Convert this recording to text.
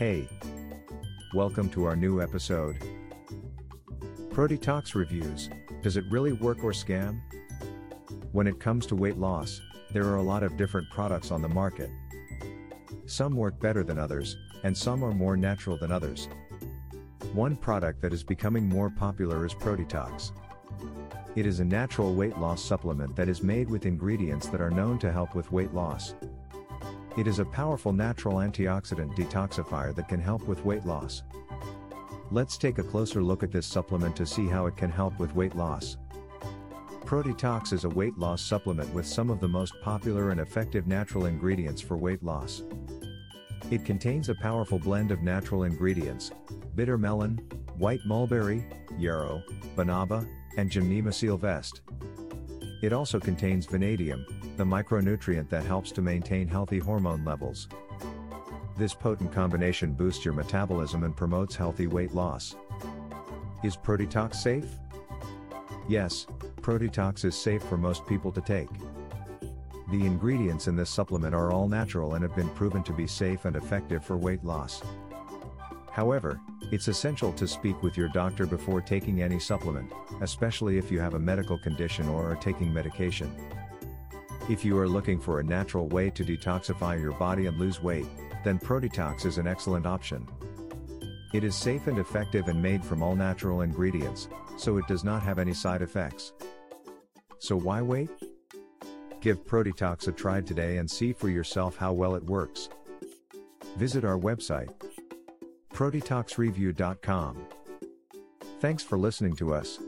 Hey! Welcome to our new episode. Protetox Reviews Does it really work or scam? When it comes to weight loss, there are a lot of different products on the market. Some work better than others, and some are more natural than others. One product that is becoming more popular is Protetox. It is a natural weight loss supplement that is made with ingredients that are known to help with weight loss. It is a powerful natural antioxidant detoxifier that can help with weight loss. Let's take a closer look at this supplement to see how it can help with weight loss. Protetox is a weight loss supplement with some of the most popular and effective natural ingredients for weight loss. It contains a powerful blend of natural ingredients, bitter melon, white mulberry, yarrow, banaba, and Gymnema sylvestre. It also contains vanadium, the micronutrient that helps to maintain healthy hormone levels. This potent combination boosts your metabolism and promotes healthy weight loss. Is Protetox safe? Yes, Protetox is safe for most people to take. The ingredients in this supplement are all natural and have been proven to be safe and effective for weight loss. However, it's essential to speak with your doctor before taking any supplement, especially if you have a medical condition or are taking medication. If you are looking for a natural way to detoxify your body and lose weight, then Protetox is an excellent option. It is safe and effective and made from all natural ingredients, so it does not have any side effects. So why wait? Give Protetox a try today and see for yourself how well it works. Visit our website protetoxreview.com. Thanks for listening to us.